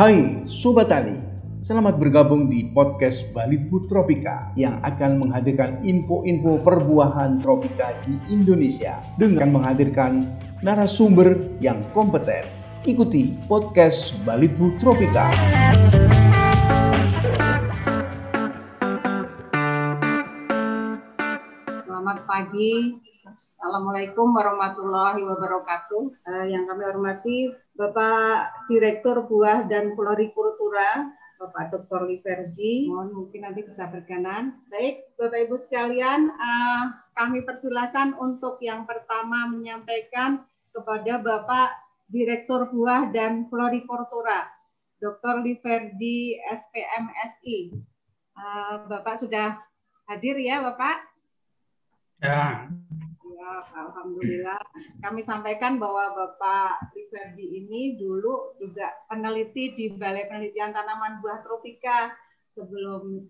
Hai Sobat Tani, selamat bergabung di podcast Balitbu Tropika yang akan menghadirkan info-info perbuahan tropika di Indonesia dengan menghadirkan narasumber yang kompeten. Ikuti podcast Balitbu Tropika. Selamat pagi, Assalamualaikum warahmatullahi wabarakatuh. Uh, yang kami hormati Bapak Direktur Buah dan Florikultura, Bapak Dr. Liverji. Mohon mungkin nanti bisa berkenan. Baik, Bapak Ibu sekalian, uh, kami persilahkan untuk yang pertama menyampaikan kepada Bapak Direktur Buah dan Florikultura, Dr. Liverdi SPMSI. Uh, Bapak sudah hadir ya, Bapak? Ya. Alhamdulillah. Kami sampaikan bahwa Bapak Riverdi ini dulu juga peneliti di Balai Penelitian Tanaman Buah Tropika sebelum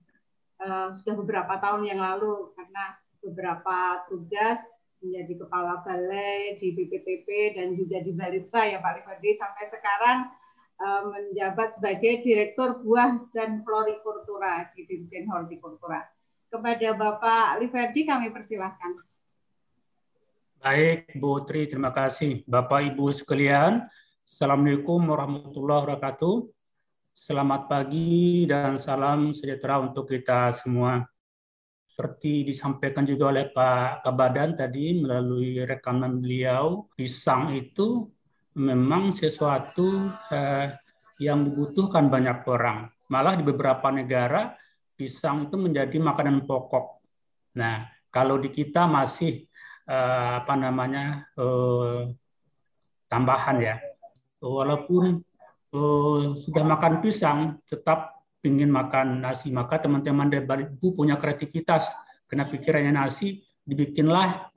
uh, sudah beberapa tahun yang lalu karena beberapa tugas menjadi kepala balai di BPTP dan juga di Balitsa ya Pak Riverdi sampai sekarang uh, menjabat sebagai Direktur Buah dan Florikultura di Dirjen Hortikultura. Kepada Bapak Liverdi kami persilahkan. Baik, Bu Tri, terima kasih. Bapak Ibu sekalian, Assalamualaikum warahmatullahi wabarakatuh. Selamat pagi dan salam sejahtera untuk kita semua. Seperti disampaikan juga oleh Pak Kabadan tadi melalui rekaman beliau, pisang itu memang sesuatu eh, yang dibutuhkan banyak orang. Malah di beberapa negara, pisang itu menjadi makanan pokok. Nah, kalau di kita masih uh, apa namanya uh, tambahan ya. Walaupun uh, sudah makan pisang, tetap ingin makan nasi. Maka teman-teman dari punya kreativitas. Karena pikirannya nasi, dibikinlah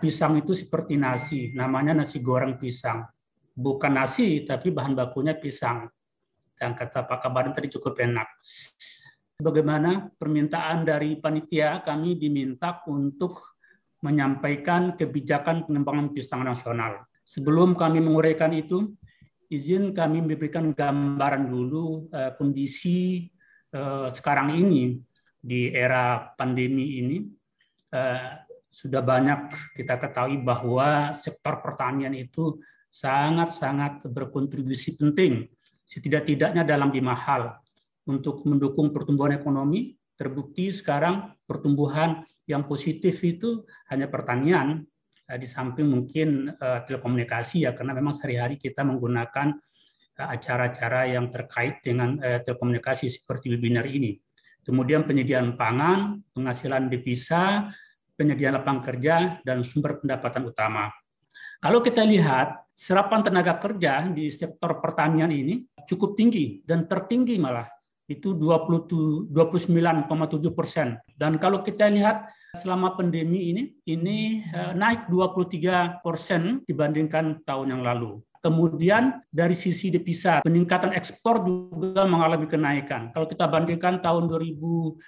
pisang itu seperti nasi. Namanya nasi goreng pisang. Bukan nasi, tapi bahan bakunya pisang. Dan kata Pak Kabaran tadi cukup enak. Bagaimana permintaan dari panitia, kami diminta untuk menyampaikan kebijakan pengembangan pisang nasional. Sebelum kami menguraikan itu, izin kami memberikan gambaran dulu uh, kondisi uh, sekarang ini di era pandemi ini. Uh, sudah banyak kita ketahui bahwa sektor pertanian itu sangat-sangat berkontribusi penting, setidak-tidaknya dalam lima hal untuk mendukung pertumbuhan ekonomi. Terbukti sekarang pertumbuhan yang positif itu hanya pertanian, eh, di samping mungkin uh, telekomunikasi ya, karena memang sehari-hari kita menggunakan uh, acara-acara yang terkait dengan telekomunikasi seperti webinar ini. Kemudian penyediaan pangan, penghasilan devisa, penyediaan lapangan kerja, dan sumber pendapatan utama. Kalau kita lihat serapan tenaga kerja di sektor pertanian ini cukup tinggi dan tertinggi malah itu 29,7 persen. Dan kalau kita lihat selama pandemi ini, ini eh, naik 23 persen dibandingkan tahun yang lalu. Kemudian dari sisi devisa, peningkatan ekspor juga mengalami kenaikan. Kalau kita bandingkan tahun 2019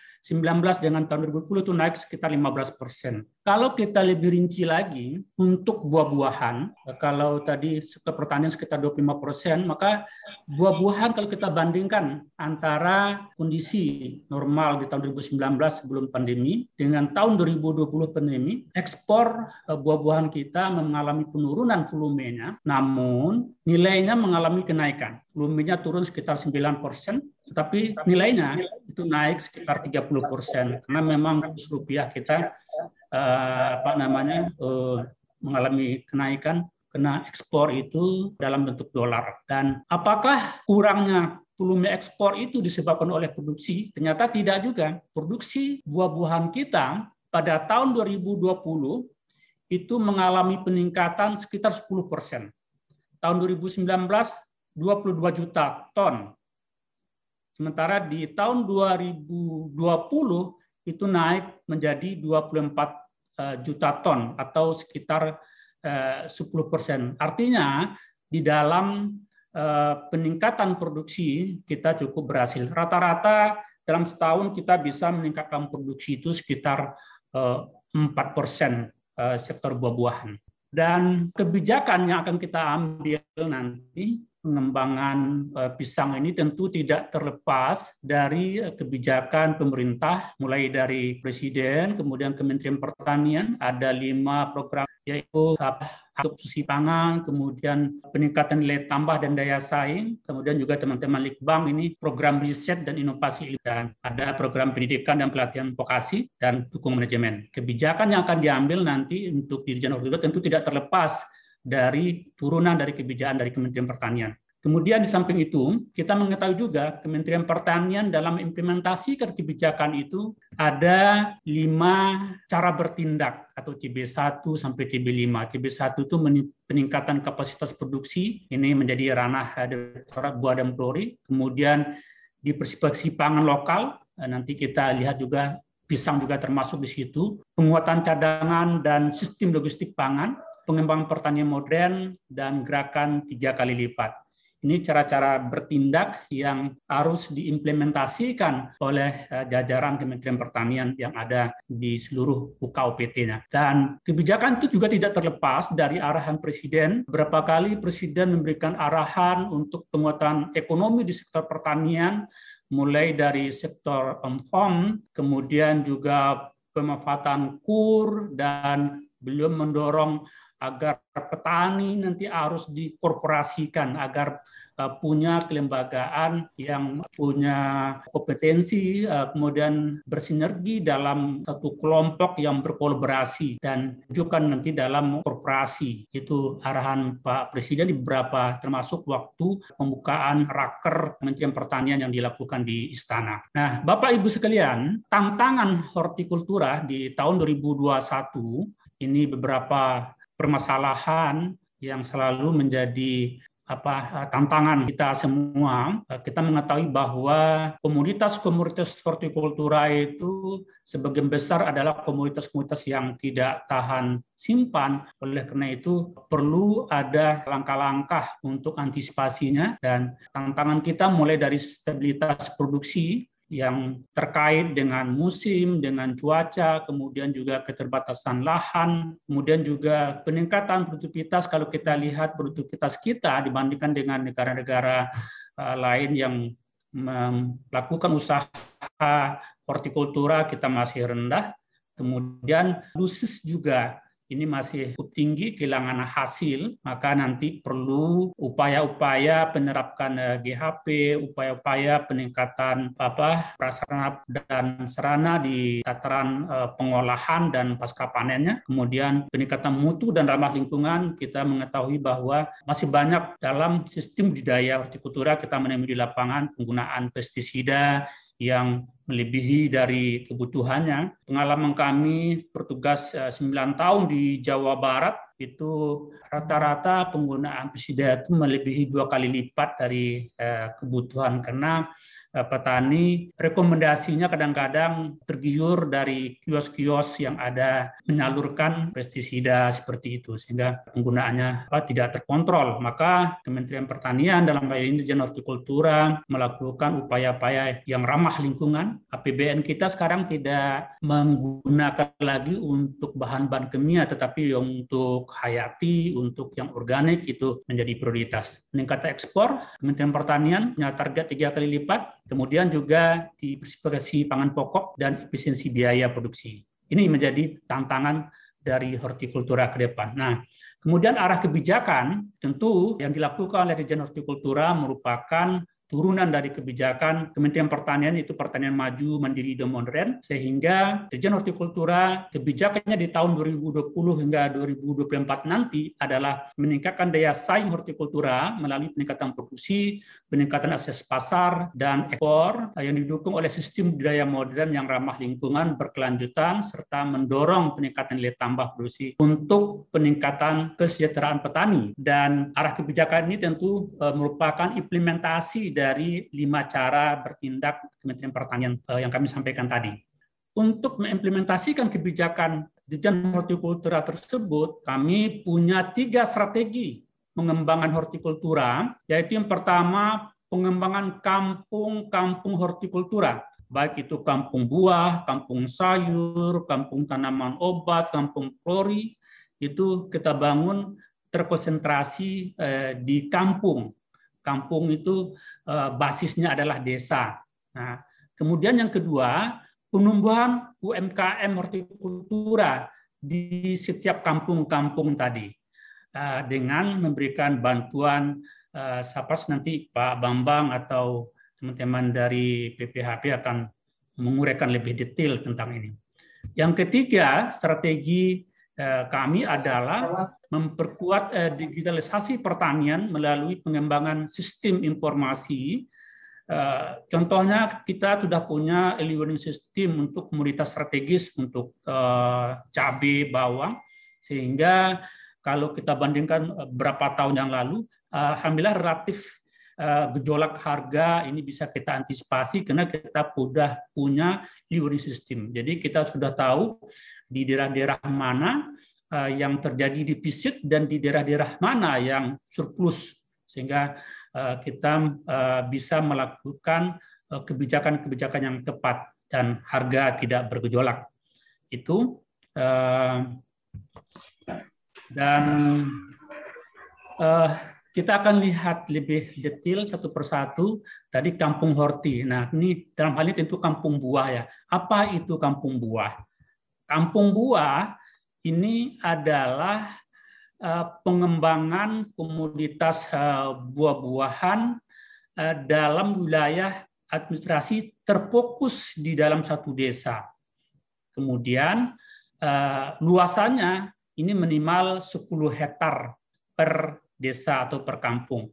dengan tahun 2020 itu naik sekitar 15 persen. Kalau kita lebih rinci lagi, untuk buah-buahan, kalau tadi sektor pertanian sekitar 25 persen, maka buah-buahan kalau kita bandingkan antara kondisi normal di tahun 2019 sebelum pandemi dengan tahun 2020 pandemi, ekspor eh, buah-buahan kita mengalami penurunan volumenya, namun namun nilainya mengalami kenaikan. Volumenya turun sekitar 9 persen, tetapi nilainya itu naik sekitar 30 persen karena memang rupiah kita uh, apa namanya uh, mengalami kenaikan karena ekspor itu dalam bentuk dolar. Dan apakah kurangnya volume ekspor itu disebabkan oleh produksi? Ternyata tidak juga. Produksi buah-buahan kita pada tahun 2020 itu mengalami peningkatan sekitar 10 persen tahun 2019 22 juta ton. Sementara di tahun 2020 itu naik menjadi 24 eh, juta ton atau sekitar 10 eh, persen. Artinya di dalam eh, peningkatan produksi kita cukup berhasil. Rata-rata dalam setahun kita bisa meningkatkan produksi itu sekitar 4 persen sektor buah-buahan. Dan kebijakan yang akan kita ambil nanti pengembangan eh, pisang ini tentu tidak terlepas dari eh, kebijakan pemerintah, mulai dari Presiden, kemudian Kementerian Pertanian, ada lima program yaitu subsidi pangan, kemudian peningkatan nilai tambah dan daya saing, kemudian juga teman-teman Likbang ini program riset dan inovasi dan ada program pendidikan dan pelatihan vokasi dan dukung manajemen. Kebijakan yang akan diambil nanti untuk Dirjen Hortikultura tentu tidak terlepas dari turunan dari kebijakan dari Kementerian Pertanian. Kemudian di samping itu, kita mengetahui juga Kementerian Pertanian dalam implementasi kebijakan itu ada lima cara bertindak atau CB1 sampai CB5. CB1 itu peningkatan kapasitas produksi, ini menjadi ranah Direktorat Buah dan Polri. Kemudian diversifikasi pangan lokal, nanti kita lihat juga pisang juga termasuk di situ. Penguatan cadangan dan sistem logistik pangan, pengembangan pertanian modern, dan gerakan tiga kali lipat. Ini cara-cara bertindak yang harus diimplementasikan oleh eh, jajaran Kementerian Pertanian yang ada di seluruh UKOPT-nya. Dan kebijakan itu juga tidak terlepas dari arahan Presiden. Berapa kali Presiden memberikan arahan untuk penguatan ekonomi di sektor pertanian, mulai dari sektor farm, kemudian juga pemanfaatan kur, dan belum mendorong agar petani nanti harus dikorporasikan agar uh, punya kelembagaan yang punya kompetensi uh, kemudian bersinergi dalam satu kelompok yang berkolaborasi dan juga nanti dalam korporasi itu arahan Pak Presiden di beberapa termasuk waktu pembukaan raker Kementerian Pertanian yang dilakukan di Istana. Nah, Bapak Ibu sekalian, tantangan hortikultura di tahun 2021 ini beberapa permasalahan yang selalu menjadi apa tantangan kita semua. Kita mengetahui bahwa komoditas-komoditas hortikultura itu sebagian besar adalah komoditas-komoditas yang tidak tahan simpan. Oleh karena itu perlu ada langkah-langkah untuk antisipasinya dan tantangan kita mulai dari stabilitas produksi yang terkait dengan musim, dengan cuaca, kemudian juga keterbatasan lahan, kemudian juga peningkatan produktivitas kalau kita lihat produktivitas kita dibandingkan dengan negara-negara uh, lain yang melakukan usaha hortikultura kita masih rendah. Kemudian lusis juga ini masih tinggi kehilangan hasil, maka nanti perlu upaya-upaya penerapkan eh, GHP, upaya-upaya peningkatan apa prasarana dan sarana di tataran uh, pengolahan dan pasca panennya. Kemudian peningkatan mutu dan ramah lingkungan, kita mengetahui bahwa masih banyak dalam sistem budidaya hortikultura kita menemui di lapangan penggunaan pestisida yang melebihi dari kebutuhannya. Pengalaman kami bertugas 9 eh, tahun di Jawa Barat itu rata-rata penggunaan pestisida itu melebihi dua kali lipat dari eh, kebutuhan karena Eh, petani rekomendasinya kadang-kadang tergiur dari kios-kios yang ada menyalurkan pestisida seperti itu sehingga penggunaannya apa, tidak terkontrol maka Kementerian Pertanian dalam hal ini Dirjen Hortikultura melakukan upaya-upaya yang ramah lingkungan APBN kita sekarang tidak menggunakan lagi untuk bahan-bahan kimia tetapi untuk hayati untuk yang organik itu menjadi prioritas meningkatkan ekspor Kementerian Pertanian punya target tiga kali lipat kemudian juga diversifikasi pangan pokok dan efisiensi biaya produksi. Ini menjadi tantangan dari hortikultura ke depan. Nah, kemudian arah kebijakan tentu yang dilakukan oleh Dirjen Hortikultura merupakan turunan dari kebijakan Kementerian Pertanian itu pertanian maju, mandiri, dan modern, sehingga Dirjen Hortikultura kebijakannya di tahun 2020 hingga 2024 nanti adalah meningkatkan daya saing hortikultura melalui peningkatan produksi, peningkatan akses pasar, dan ekspor yang didukung oleh sistem budaya modern yang ramah lingkungan berkelanjutan, serta mendorong peningkatan nilai tambah produksi untuk peningkatan kesejahteraan petani. Dan arah kebijakan ini tentu eh, merupakan implementasi dari dari lima cara bertindak Kementerian Pertanian eh, yang kami sampaikan tadi. Untuk mengimplementasikan kebijakan Dirjen Hortikultura tersebut, kami punya tiga strategi pengembangan hortikultura, yaitu yang pertama pengembangan kampung-kampung hortikultura, baik itu kampung buah, kampung sayur, kampung tanaman obat, kampung flori, itu kita bangun terkonsentrasi eh, di kampung. Kampung itu eh, basisnya adalah desa. Nah, kemudian yang kedua, penumbuhan UMKM hortikultura di setiap kampung-kampung tadi eh, dengan memberikan bantuan Sapas nanti Pak Bambang atau teman-teman dari PPHP akan menguraikan lebih detail tentang ini. Yang ketiga, strategi Eh, kami adalah memperkuat eh, digitalisasi pertanian melalui pengembangan sistem informasi. Eh, contohnya kita sudah punya warning system untuk komoditas strategis untuk cabai, bawang, sehingga kalau kita bandingkan beberapa tahun yang lalu, alhamdulillah relatif gejolak harga ini bisa kita antisipasi karena kita sudah punya warning system. Jadi kita sudah tahu di daerah-daerah mana eh, yang terjadi defisit dan di daerah-daerah mana yang surplus sehingga eh, kita eh, bisa melakukan kebijakan-kebijakan yang tepat dan harga tidak bergejolak. Itu dan kita akan lihat lebih detail satu persatu tadi kampung horti. Nah, ini dalam hal ini tentu kampung buah ya. Apa itu kampung buah? Kampung Buah ini adalah eh, pengembangan komoditas eh, buah-buahan eh, dalam wilayah administrasi terfokus di dalam satu desa. Kemudian luasannya ini minimal 10 hektar per desa atau per kampung.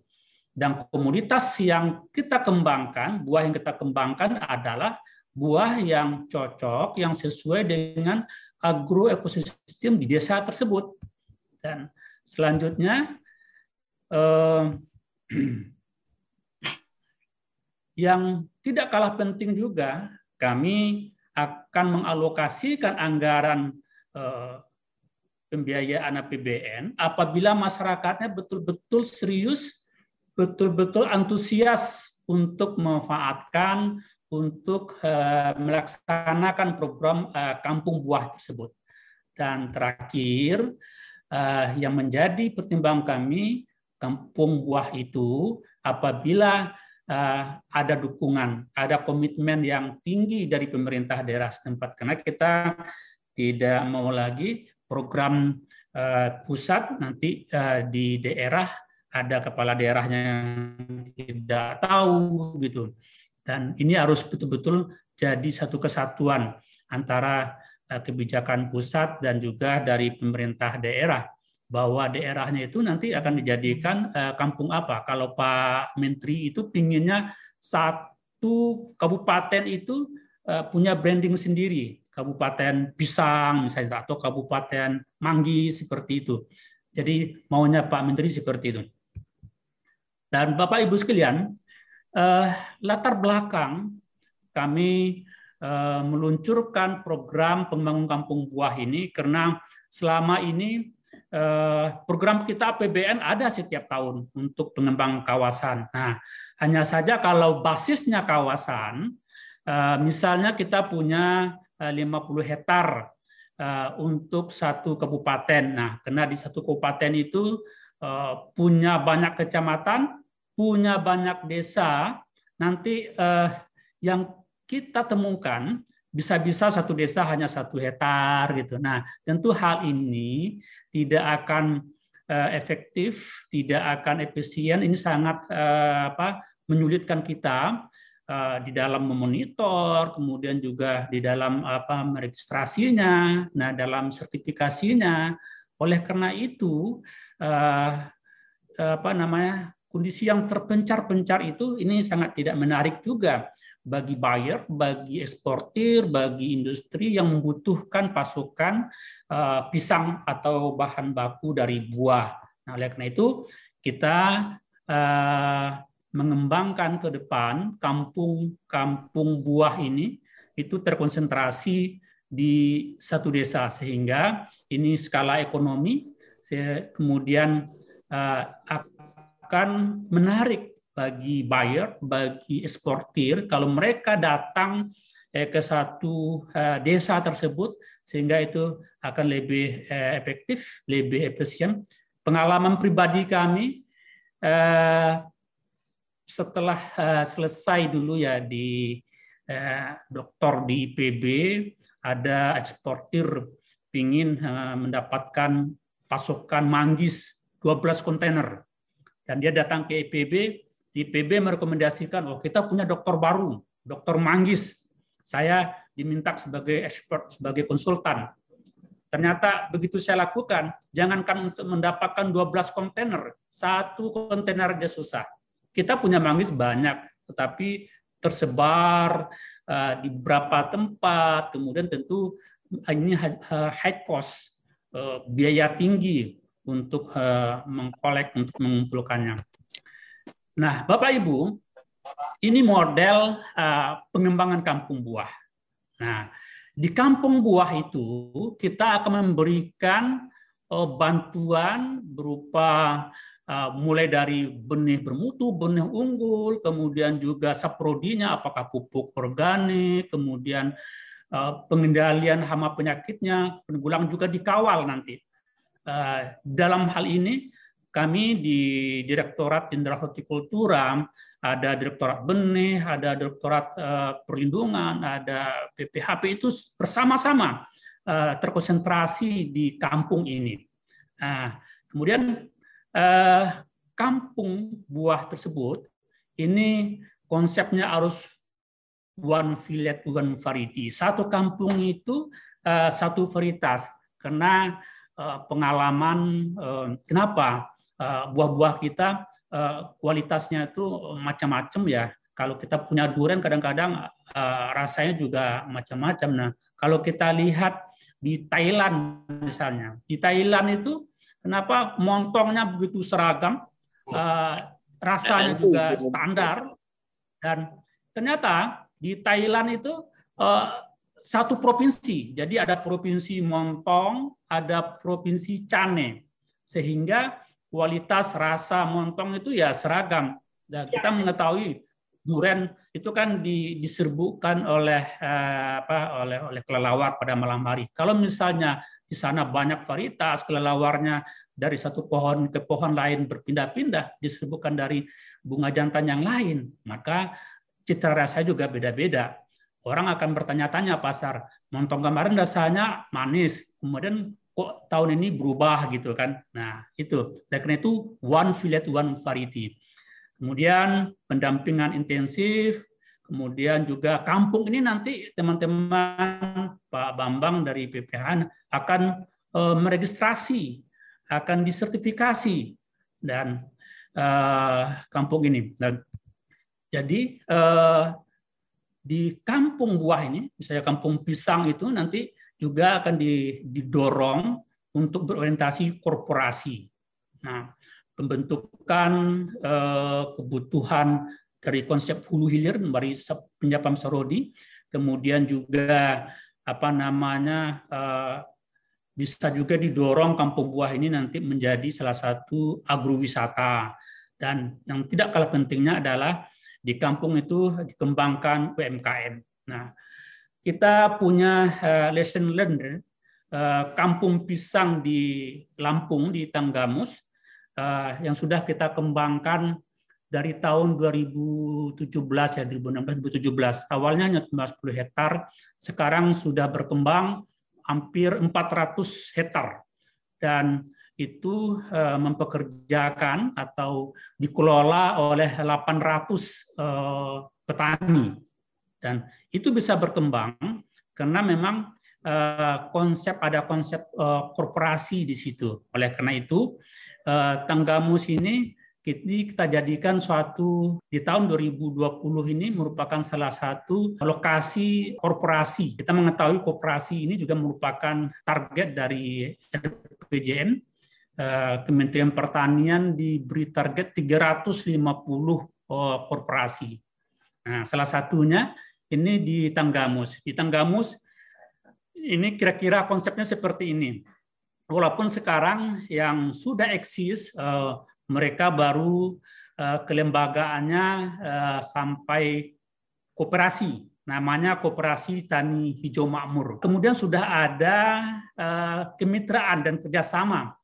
Dan komoditas yang kita kembangkan, buah yang kita kembangkan adalah buah yang cocok, yang sesuai dengan agroekosistem di desa tersebut. Dan selanjutnya, eh, yang tidak kalah penting juga, kami akan mengalokasikan anggaran eh, pembiayaan APBN apabila masyarakatnya betul-betul serius, betul-betul antusias untuk memanfaatkan untuk uh, melaksanakan program uh, kampung buah tersebut. Dan terakhir, uh, yang menjadi pertimbangan kami, kampung buah itu apabila uh, ada dukungan, ada komitmen yang tinggi dari pemerintah daerah setempat. Karena kita tidak mau lagi program uh, pusat nanti uh, di daerah ada kepala daerahnya yang tidak tahu gitu dan ini harus betul-betul jadi satu kesatuan antara eh, kebijakan pusat dan juga dari pemerintah daerah bahwa daerahnya itu nanti akan dijadikan eh, kampung apa. Kalau Pak Menteri itu pinginnya satu kabupaten itu eh, punya branding sendiri, kabupaten Pisang misalnya atau kabupaten Manggi seperti itu. Jadi maunya Pak Menteri seperti itu. Dan Bapak Ibu sekalian, uh, latar belakang kami uh, meluncurkan program pembangun kampung buah ini karena selama ini uh, program kita APBN ada setiap tahun untuk pengembang kawasan. Nah, hanya saja kalau basisnya kawasan, uh, misalnya kita punya 50 hektar untuk satu kabupaten. Nah, karena di satu kabupaten itu punya banyak kecamatan, punya banyak desa, nanti eh, yang kita temukan bisa-bisa satu desa hanya satu hektar gitu. Nah, tentu hal ini tidak akan eh, efektif, tidak akan efisien. Ini sangat eh, apa menyulitkan kita eh, di dalam memonitor, kemudian juga di dalam apa meregistrasinya, nah dalam sertifikasinya. Oleh karena itu eh, apa namanya kondisi yang terpencar-pencar itu ini sangat tidak menarik juga bagi buyer, bagi eksportir, bagi industri yang membutuhkan pasokan uh, pisang atau bahan baku dari buah. Nah, oleh karena itu kita mengembangkan ke depan kampung-kampung buah ini itu terkonsentrasi di satu desa sehingga ini skala ekonomi kemudian uh, akan menarik bagi buyer, bagi eksportir kalau mereka datang eh, ke satu eh, desa tersebut sehingga itu akan lebih eh, efektif, lebih efisien. Pengalaman pribadi kami eh, setelah eh, selesai dulu ya di eh, doktor di IPB ada eksportir ingin eh, mendapatkan pasokan manggis 12 kontainer. Dan dia datang ke IPB IPB merekomendasikan oh kita punya dokter baru dokter manggis. Saya diminta sebagai expert sebagai konsultan. Ternyata begitu saya lakukan, jangankan untuk mendapatkan 12 kontainer, satu kontainer aja susah. Kita punya manggis banyak, tetapi tersebar uh, di beberapa tempat, kemudian tentu ini high cost, uh, biaya tinggi untuk uh, mengkolek, untuk mengumpulkannya. Nah, Bapak Ibu, ini model uh, pengembangan kampung buah. Nah, di kampung buah itu kita akan memberikan eh, bantuan berupa eh, mulai dari benih bermutu, benih unggul, kemudian juga saprodinya, apakah pupuk organik, kemudian eh, pengendalian hama penyakitnya, penanggulangan juga dikawal nanti. Dalam hal ini kami di Direktorat Jenderal Hortikultura ada direktorat benih, ada direktorat perlindungan, ada PPHP itu bersama-sama terkonsentrasi di kampung ini. Nah, kemudian uh, kampung buah tersebut ini konsepnya harus one village one variety. Satu kampung itu uh, satu varietas karena uh, pengalaman uh, kenapa uh, buah-buah kita Eh, kualitasnya itu macam-macam ya. Kalau kita punya durian kadang-kadang eh, rasanya juga macam-macam. Nah, kalau kita lihat di Thailand misalnya, di Thailand itu kenapa montongnya begitu seragam, eh, rasanya juga standar, dan ternyata di Thailand itu satu provinsi. Jadi ada provinsi Montong, ada provinsi Cane. Sehingga kualitas rasa montong itu ya seragam. Dan kita mengetahui durian itu kan diserbukan oleh eh, apa oleh oleh kelelawar pada malam hari. Kalau misalnya di sana banyak varietas kelelawarnya dari satu pohon ke pohon lain berpindah-pindah diserbukan dari bunga jantan yang lain, maka citra rasa juga beda-beda. Orang akan bertanya-tanya pasar, montong kemarin rasanya manis, kemudian kok tahun ini berubah gitu kan. Nah, itu. Dan karena itu one village one variety. Kemudian pendampingan intensif, kemudian juga kampung ini nanti teman-teman Pak Bambang dari PPH akan uh, meregistrasi, akan disertifikasi dan uh, kampung ini. Dan jadi uh, di kampung buah ini, misalnya kampung pisang itu nanti juga akan didorong untuk berorientasi korporasi. Nah, pembentukan eh, kebutuhan dari konsep hulu hilir dari penjapan Sarodi, kemudian juga apa namanya eh, bisa juga didorong kampung buah ini nanti menjadi salah satu agrowisata. Dan yang tidak kalah pentingnya adalah di kampung itu dikembangkan UMKM. Nah, kita punya uh, lesson learned kampung pisang di Lampung di Tanggamus yang sudah kita kembangkan dari tahun 2017 ya 2016 2017 awalnya hanya 10 hektar sekarang sudah berkembang hampir 400 hektar. Dan itu mempekerjakan atau dikelola oleh 800 petani. Dan itu bisa berkembang karena memang eh, konsep ada konsep eh, korporasi di situ. Oleh karena itu, Tanggamus ini kita jadikan suatu di tahun 2020 ini merupakan salah satu lokasi korporasi. Kita mengetahui korporasi ini juga merupakan target dari RPJN. Kementerian Pertanian diberi target 350 korporasi. Nah, salah satunya ini di Tanggamus. Di Tanggamus ini kira-kira konsepnya seperti ini. Walaupun sekarang yang sudah eksis eh, mereka baru eh, kelembagaannya eh, sampai kooperasi. namanya Koperasi Tani Hijau Makmur. Kemudian sudah ada kemitraan dan kerjasama.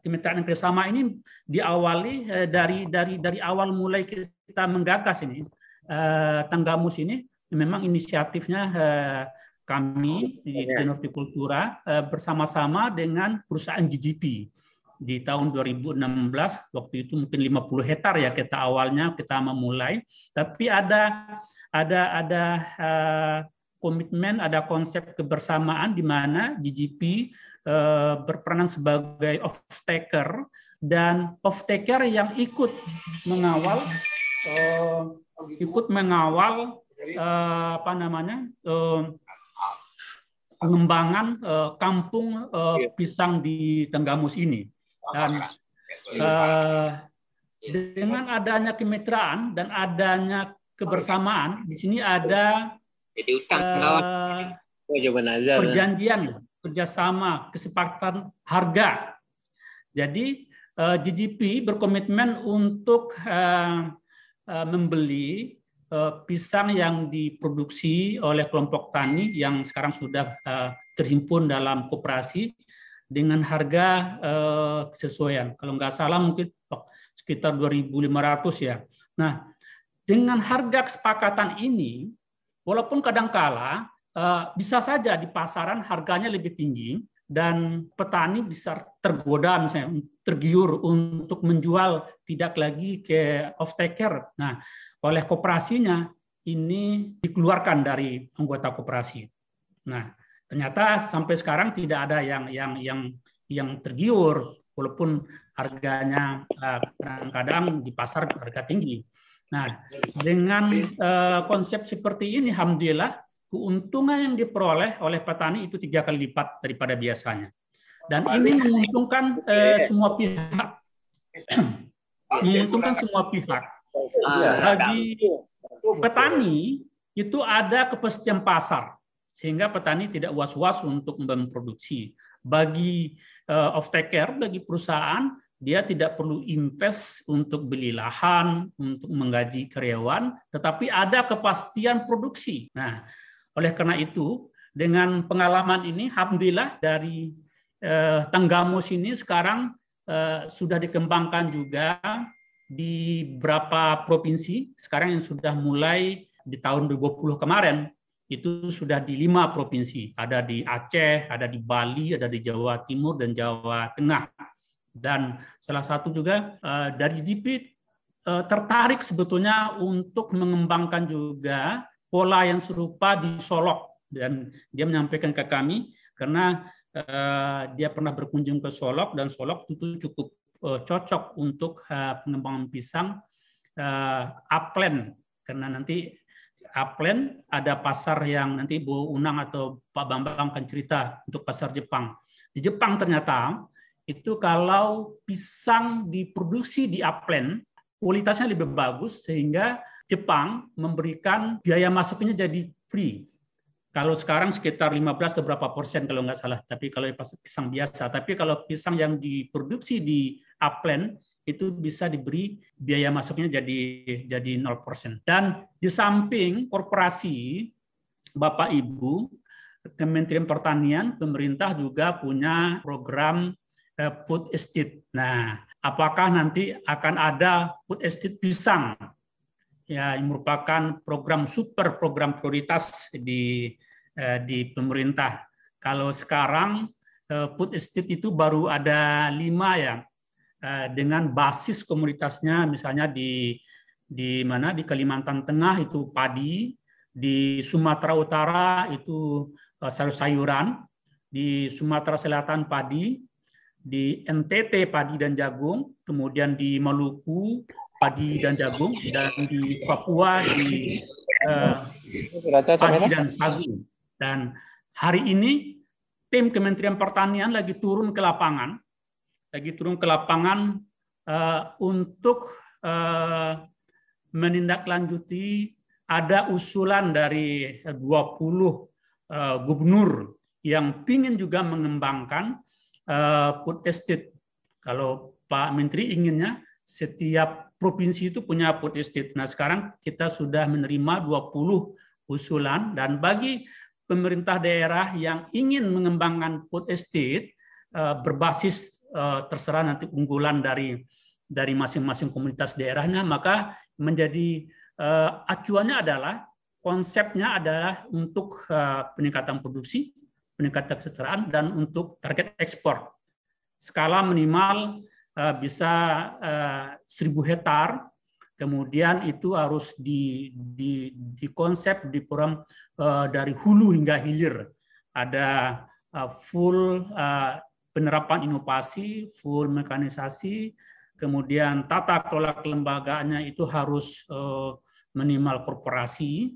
Kemitraan dan kerjasama ini diawali dari dari dari awal mulai kita menggagas ini Tanggamus ini memang inisiatifnya kami di Hortikultura uh, bersama-sama dengan perusahaan GGP di tahun 2016 waktu itu mungkin 50 hektar ya kita awalnya kita memulai. Tapi ada ada ada uh, komitmen ada konsep kebersamaan di mana GGP uh, eh, berperan sebagai off taker dan off taker yang ikut mengawal uh, ikut mengawal uh, apa namanya uh, pengembangan uh, kampung uh, pisang di Tenggamus ini. Dan uh, dengan adanya kemitraan dan adanya kebersamaan, di sini ada uh, perjanjian kerjasama, kesepakatan harga. Jadi uh, GGP berkomitmen untuk uh, uh, membeli pisang yang diproduksi oleh kelompok tani yang sekarang sudah uh, terhimpun dalam koperasi dengan harga uh, kesesuaian. Kalau nggak salah mungkin oh, sekitar 2.500 ya. Nah, dengan harga kesepakatan ini, walaupun kadangkala bisa saja di pasaran harganya lebih tinggi dan petani bisa tergoda misalnya tergiur untuk menjual tidak lagi ke off taker. Nah, oleh koperasinya ini dikeluarkan dari anggota koperasi. Nah, Ternyata sampai sekarang tidak ada yang yang yang yang tergiur walaupun harganya eh, kadang-kadang di pasar harga tinggi. Nah, dengan uh, konsep seperti ini, alhamdulillah keuntungan yang diperoleh oleh petani itu tiga kali lipat daripada biasanya. Dan ini menguntungkan uh, semua pihak, menguntungkan semua pihak. Bagi petani itu ada kepastian pasar sehingga petani tidak was-was untuk memproduksi. Bagi uh, eh, off taker, bagi perusahaan, dia tidak perlu invest untuk beli lahan, untuk menggaji karyawan, tetapi ada kepastian produksi. Nah, oleh karena itu, dengan pengalaman ini, alhamdulillah dari eh, Tanggamus ini sekarang eh, sudah dikembangkan juga di beberapa provinsi. Sekarang yang sudah mulai di tahun 2020 kemarin itu sudah di lima provinsi. Ada di Aceh, ada di Bali, ada di Jawa Timur, dan Jawa Tengah. Dan salah satu juga uh, dari GP eh, tertarik sebetulnya untuk mengembangkan juga pola yang serupa di Solok. Dan dia menyampaikan ke kami, karena uh, dia pernah berkunjung ke Solok, dan Solok itu cukup uh, cocok untuk uh, pengembangan pisang uh, upland. Karena nanti Aplen ada pasar yang nanti Bu Unang atau Pak Bambang akan cerita untuk pasar Jepang. Di Jepang ternyata itu kalau pisang diproduksi di Aplen kualitasnya lebih bagus sehingga Jepang memberikan biaya masuknya jadi free. Kalau sekarang sekitar 15 atau berapa persen kalau nggak salah, tapi kalau pisang biasa. Tapi kalau pisang yang diproduksi di Aplen itu bisa diberi biaya masuknya jadi jadi 0%. Dan di samping korporasi Bapak Ibu, Kementerian Pertanian, pemerintah juga punya program eh, food estate. Nah, apakah nanti akan ada food estate pisang? Ya, yang merupakan program super program prioritas di eh, di pemerintah. Kalau sekarang eh, food estate itu baru ada lima ya, Eh, dengan basis komunitasnya misalnya di di mana? Di Kalimantan Tengah itu padi, di Sumatera Utara itu eh, sayur-sayuran, di Sumatera Selatan padi, di NTT padi dan jagung, kemudian di Maluku padi dan jagung, dan di Papua di uh, padi dan sagu. Dan hari ini tim Kementerian Pertanian lagi turun ke lapangan lagi turun ke lapangan uh, untuk uh, menindaklanjuti ada usulan dari 20 uh, eh, gubernur yang ingin juga mengembangkan uh, food estate. Kalau Pak Menteri inginnya setiap provinsi itu punya food estate. Nah sekarang kita sudah menerima 20 usulan dan bagi pemerintah daerah yang ingin mengembangkan food estate berbasis eh, terserah nanti unggulan dari dari masing-masing komunitas daerahnya maka menjadi acuannya adalah konsepnya adalah untuk peningkatan produksi, peningkatan kesejahteraan dan untuk target ekspor. Skala minimal bisa 1000 hektar Kemudian itu harus di, di, di konsep di program dari hulu hingga hilir. Ada full penerapan inovasi, full mekanisasi, kemudian tata kelola kelembagaannya itu harus uh, minimal korporasi,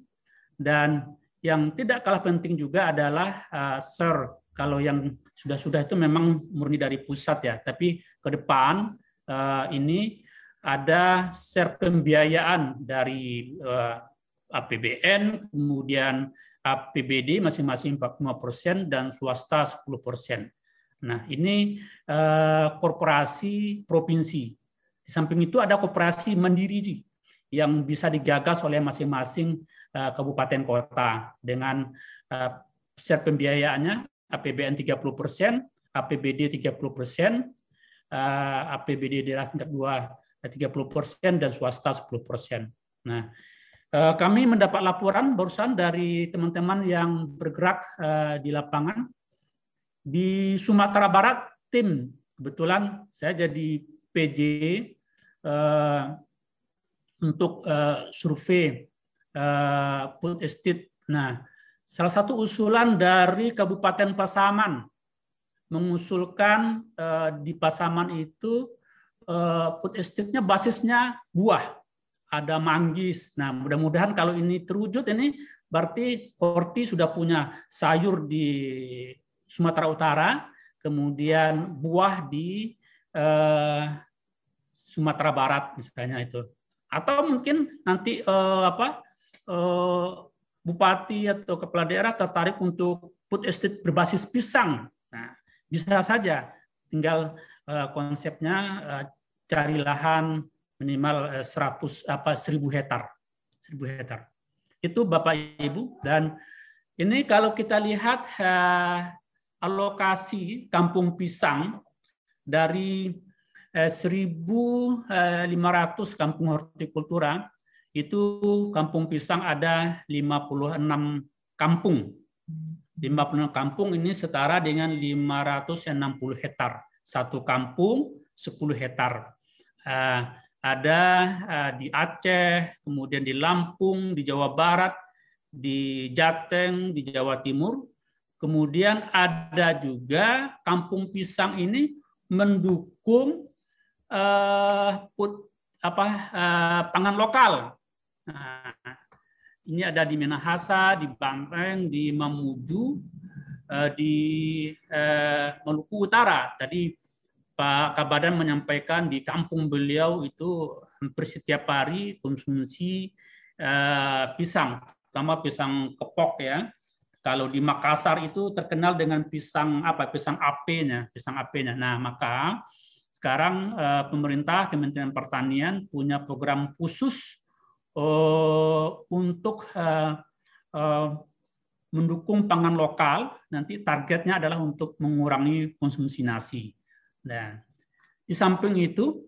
dan yang tidak kalah penting juga adalah uh, SER. Kalau yang sudah-sudah itu memang murni dari pusat ya, tapi ke depan uh, ini ada share pembiayaan dari eh, APBN, kemudian APBD masing-masing 45 persen dan swasta 10 persen. Nah ini uh, korporasi provinsi. Di samping itu ada korporasi mandiri yang bisa digagas oleh masing-masing uh, kabupaten kota dengan uh, share pembiayaannya APBN 30 persen, APBD 30 persen, uh, APBD daerah tingkat 2 30 persen dan swasta 10 persen. Nah, eh, kami mendapat laporan barusan dari teman-teman yang bergerak eh, di lapangan di Sumatera Barat tim kebetulan saya jadi PJ eh, untuk survei food estate. Nah, salah satu usulan dari Kabupaten Pasaman mengusulkan di Pasaman itu Eh, food estate-nya basisnya buah, ada manggis. Nah, mudah-mudahan kalau ini terwujud ini berarti Korti sudah punya sayur di Sumatera Utara, kemudian buah di eh, Sumatera Barat misalnya itu. Atau mungkin nanti eh, apa eh, bupati atau kepala daerah tertarik untuk food estate berbasis pisang. Nah, bisa saja tinggal konsepnya eh, cari lahan minimal 100 eh, apa 1000 hektar. 1000 hektar. Itu Bapak Ibu dan ini kalau kita lihat alokasi kampung pisang dari 1.500 kampung hortikultura itu kampung pisang ada 56 kampung. 56 kampung ini setara dengan 560 hektar satu kampung 10 hektar. Eh, ada eh, di Aceh, kemudian di Lampung, di Jawa Barat, di Jateng, di Jawa Timur. Kemudian ada juga kampung pisang ini mendukung uh, put, apa, uh, pangan lokal. Nah, ini ada di Minahasa, di Banteng, di Mamuju, Eh, di eh, Maluku Utara. Tadi Pak Kabadan menyampaikan di kampung beliau itu hampir setiap hari konsumsi eh, pisang, terutama pisang kepok ya. Kalau di Makassar itu terkenal dengan pisang apa? Pisang AP-nya, pisang AP-nya. Nah, maka sekarang pemerintah Kementerian Pertanian punya program khusus untuk mendukung pangan lokal, nanti targetnya adalah untuk mengurangi konsumsi nasi. Nah, di samping itu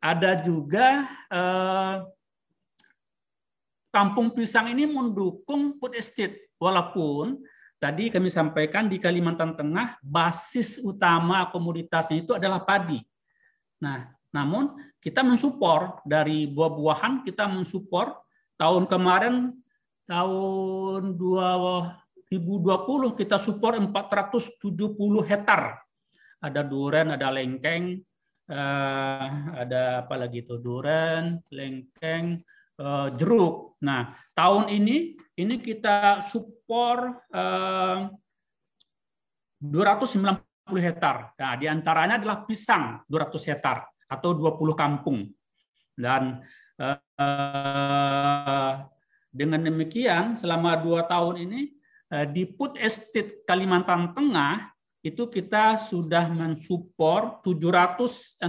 ada juga eh, kampung pisang ini mendukung food estate, walaupun tadi kami sampaikan di Kalimantan Tengah basis utama komoditasnya itu adalah padi. Nah, namun kita mensupport dari buah-buahan kita mensupport tahun kemarin tahun 2020 kita support 470 hektar. Ada duren, ada lengkeng, eh, ada apa lagi itu duren, lengkeng, eh, jeruk. Nah, tahun ini ini kita support 290 hektar. Nah, di antaranya adalah pisang 200 hektar atau 20 kampung. Dan dengan demikian, selama dua tahun ini eh, di Put Estate Kalimantan Tengah itu kita sudah mensupport 760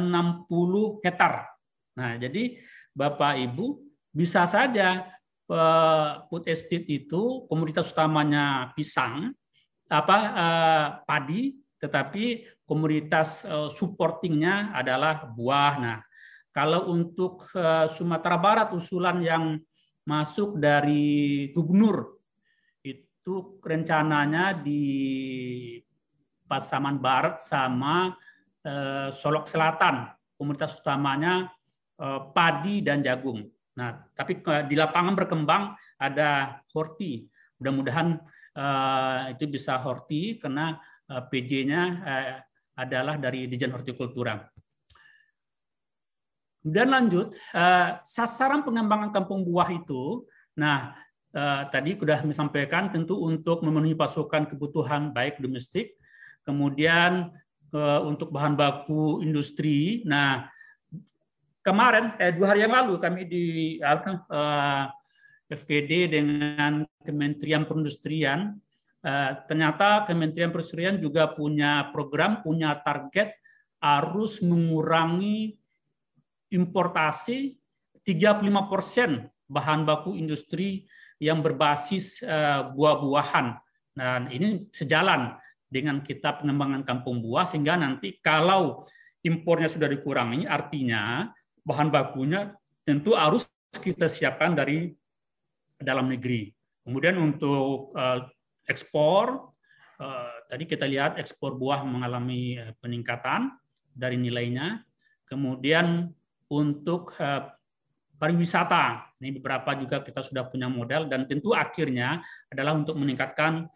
hektar. Nah, jadi Bapak Ibu bisa saja food estate itu komoditas utamanya pisang, apa padi, tetapi komoditas supportingnya adalah buah. Nah, kalau untuk Sumatera Barat usulan yang masuk dari gubernur itu rencananya di Pasaman Barat sama Solok Selatan. Komoditas utamanya padi dan jagung. Nah, tapi di lapangan berkembang ada horti. Mudah-mudahan uh, itu bisa horti karena uh, PJ-nya uh, adalah dari Dijen Hortikultura. Dan lanjut, sasaran pengembangan kampung buah itu, nah tadi sudah disampaikan tentu untuk memenuhi pasokan kebutuhan baik domestik, kemudian untuk bahan baku industri. Nah, kemarin eh, dua hari yang lalu kami di uh, FPD dengan Kementerian Perindustrian uh, ternyata Kementerian Perindustrian juga punya program punya target harus mengurangi importasi 35 persen bahan baku industri yang berbasis uh, buah-buahan. Dan ini sejalan dengan kita pengembangan kampung buah sehingga nanti kalau impornya sudah dikurangi artinya bahan bakunya tentu harus kita siapkan dari dalam negeri. Kemudian untuk uh, ekspor, uh, tadi kita lihat ekspor buah mengalami eh, peningkatan dari nilainya. Kemudian untuk pariwisata, ini beberapa juga kita sudah punya model dan tentu akhirnya adalah untuk meningkatkan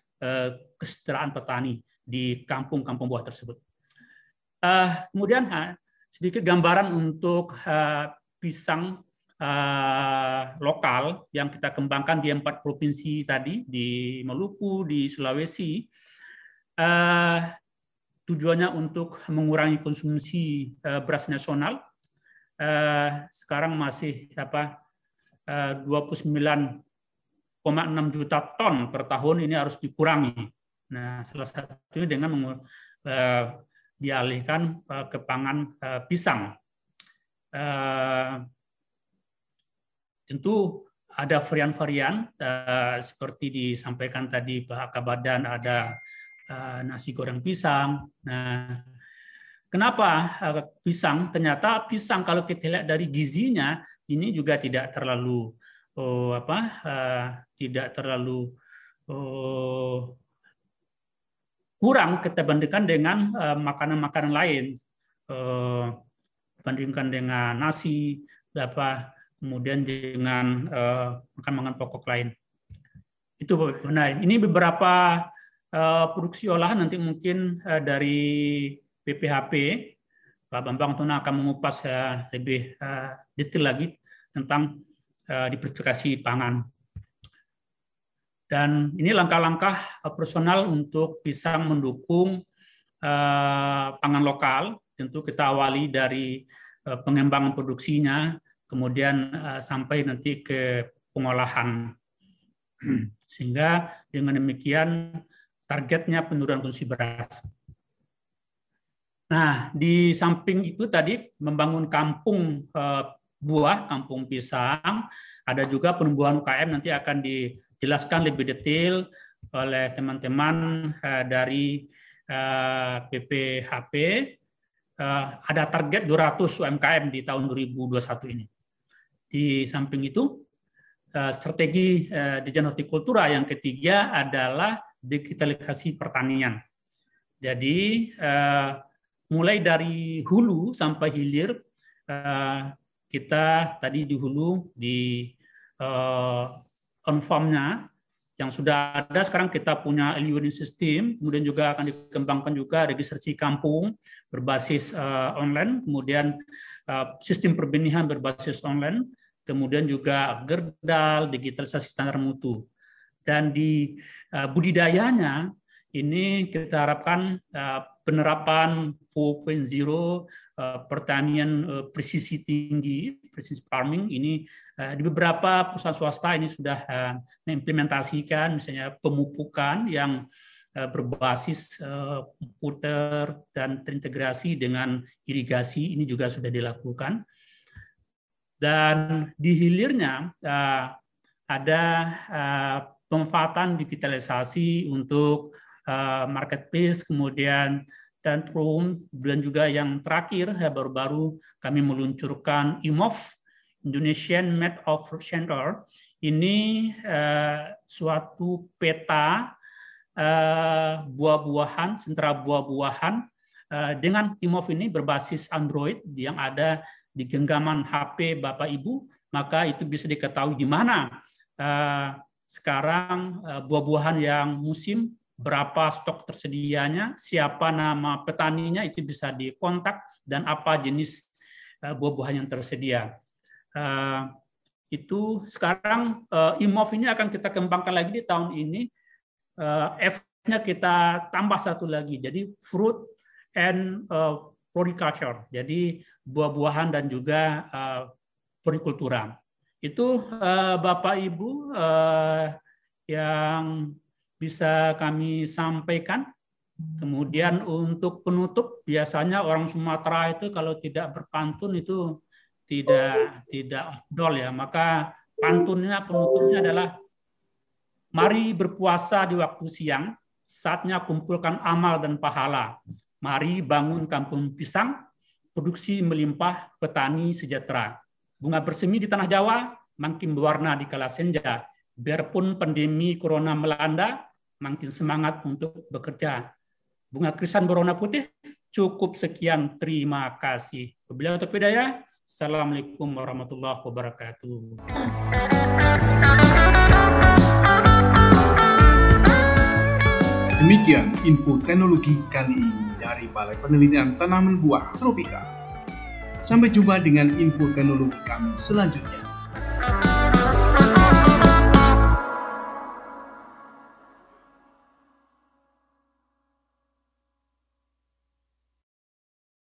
kesejahteraan petani di kampung-kampung buah tersebut. Kemudian sedikit gambaran untuk uh, pisang uh, lokal yang kita kembangkan di empat provinsi tadi di Maluku, di Sulawesi. Uh, tujuannya untuk mengurangi konsumsi uh, beras nasional. Uh, sekarang masih apa uh, 29,6 juta ton per tahun ini harus dikurangi. Nah, salah satunya dengan dialihkan uh, ke pangan uh, pisang. Uh, tentu ada varian-varian seperti disampaikan tadi Pak Kabadan ada nasi goreng pisang. Nah, kenapa pisang? Ternyata pisang kalau kita lihat dari gizinya ini juga tidak terlalu oh, apa? Tidak terlalu oh, kurang kita bandingkan dengan eh, makanan-makanan lain. Uh, bandingkan dengan nasi apa kemudian dengan makan-makan pokok lain. Itu benar. Ini beberapa produksi olahan nanti mungkin dari BPHP Pak Bambang Tuna akan mengupas lebih detail lagi tentang diversifikasi pangan dan ini langkah-langkah personal untuk bisa mendukung uh, pangan lokal. Tentu kita awali dari uh, pengembangan produksinya, kemudian sampai nanti ke pengolahan. Sehingga dengan demikian targetnya penurunan konsumsi beras. Nah, di samping itu tadi membangun kampung buah, kampung pisang, ada juga penumbuhan UKM nanti akan dijelaskan lebih detail oleh teman-teman eh, dari PPHP. Eh, eh, ada target 200 UMKM di tahun 2021 ini. Di samping itu, strategi Dijen Hortikultura yang ketiga adalah digitalisasi pertanian. Jadi mulai dari hulu sampai hilir kita tadi di hulu di uh, on farm-nya yang sudah ada sekarang kita punya e-learning system, kemudian juga akan dikembangkan juga registrasi kampung berbasis uh, online, kemudian uh, sistem perbenihan berbasis online, kemudian juga gerdal, digitalisasi standar mutu. Dan di uh, budidayanya ini kita harapkan uh, penerapan 4.0 Eh, pertanian eh, presisi tinggi, presisi farming ini eh, di beberapa perusahaan swasta ini sudah mengimplementasikan misalnya pemupukan yang berbasis komputer dan terintegrasi dengan irigasi ini juga sudah dilakukan. Dan di hilirnya ada pemanfaatan digitalisasi untuk marketplace, kemudian Tantrum, dan juga yang terakhir ya baru-baru kami meluncurkan IMOV, Indonesian Map of Center. Ini uh, suatu peta uh, buah-buahan, sentra buah-buahan uh, dengan IMOV ini berbasis Android yang ada di genggaman HP Bapak Ibu, maka itu bisa diketahui di mana uh, sekarang uh, buah-buahan yang musim berapa stok tersedianya, siapa nama petaninya itu bisa dikontak dan apa jenis uh, buah-buahan yang tersedia. Uh, itu sekarang IMOV ini akan kita kembangkan lagi di tahun ini. F-nya kita tambah satu lagi, jadi fruit and floriculture, jadi buah-buahan dan juga florikultura. Itu Bapak Ibu yang bisa kami sampaikan. Kemudian untuk penutup biasanya orang Sumatera itu kalau tidak berpantun itu tidak tidak dol ya. Maka pantunnya penutupnya adalah mari berpuasa di waktu siang, saatnya kumpulkan amal dan pahala. Mari bangun kampung pisang, produksi melimpah, petani sejahtera. Bunga bersemi di tanah Jawa, makin berwarna di kala senja. Biarpun pandemi corona melanda, makin semangat untuk bekerja. Bunga krisan berwarna putih, cukup sekian, terima kasih. Beliau Topidaya, Assalamualaikum warahmatullahi wabarakatuh. Demikian info teknologi kali ini dari Balai Penelitian Tanaman Buah Tropika. Sampai jumpa dengan info teknologi kami selanjutnya.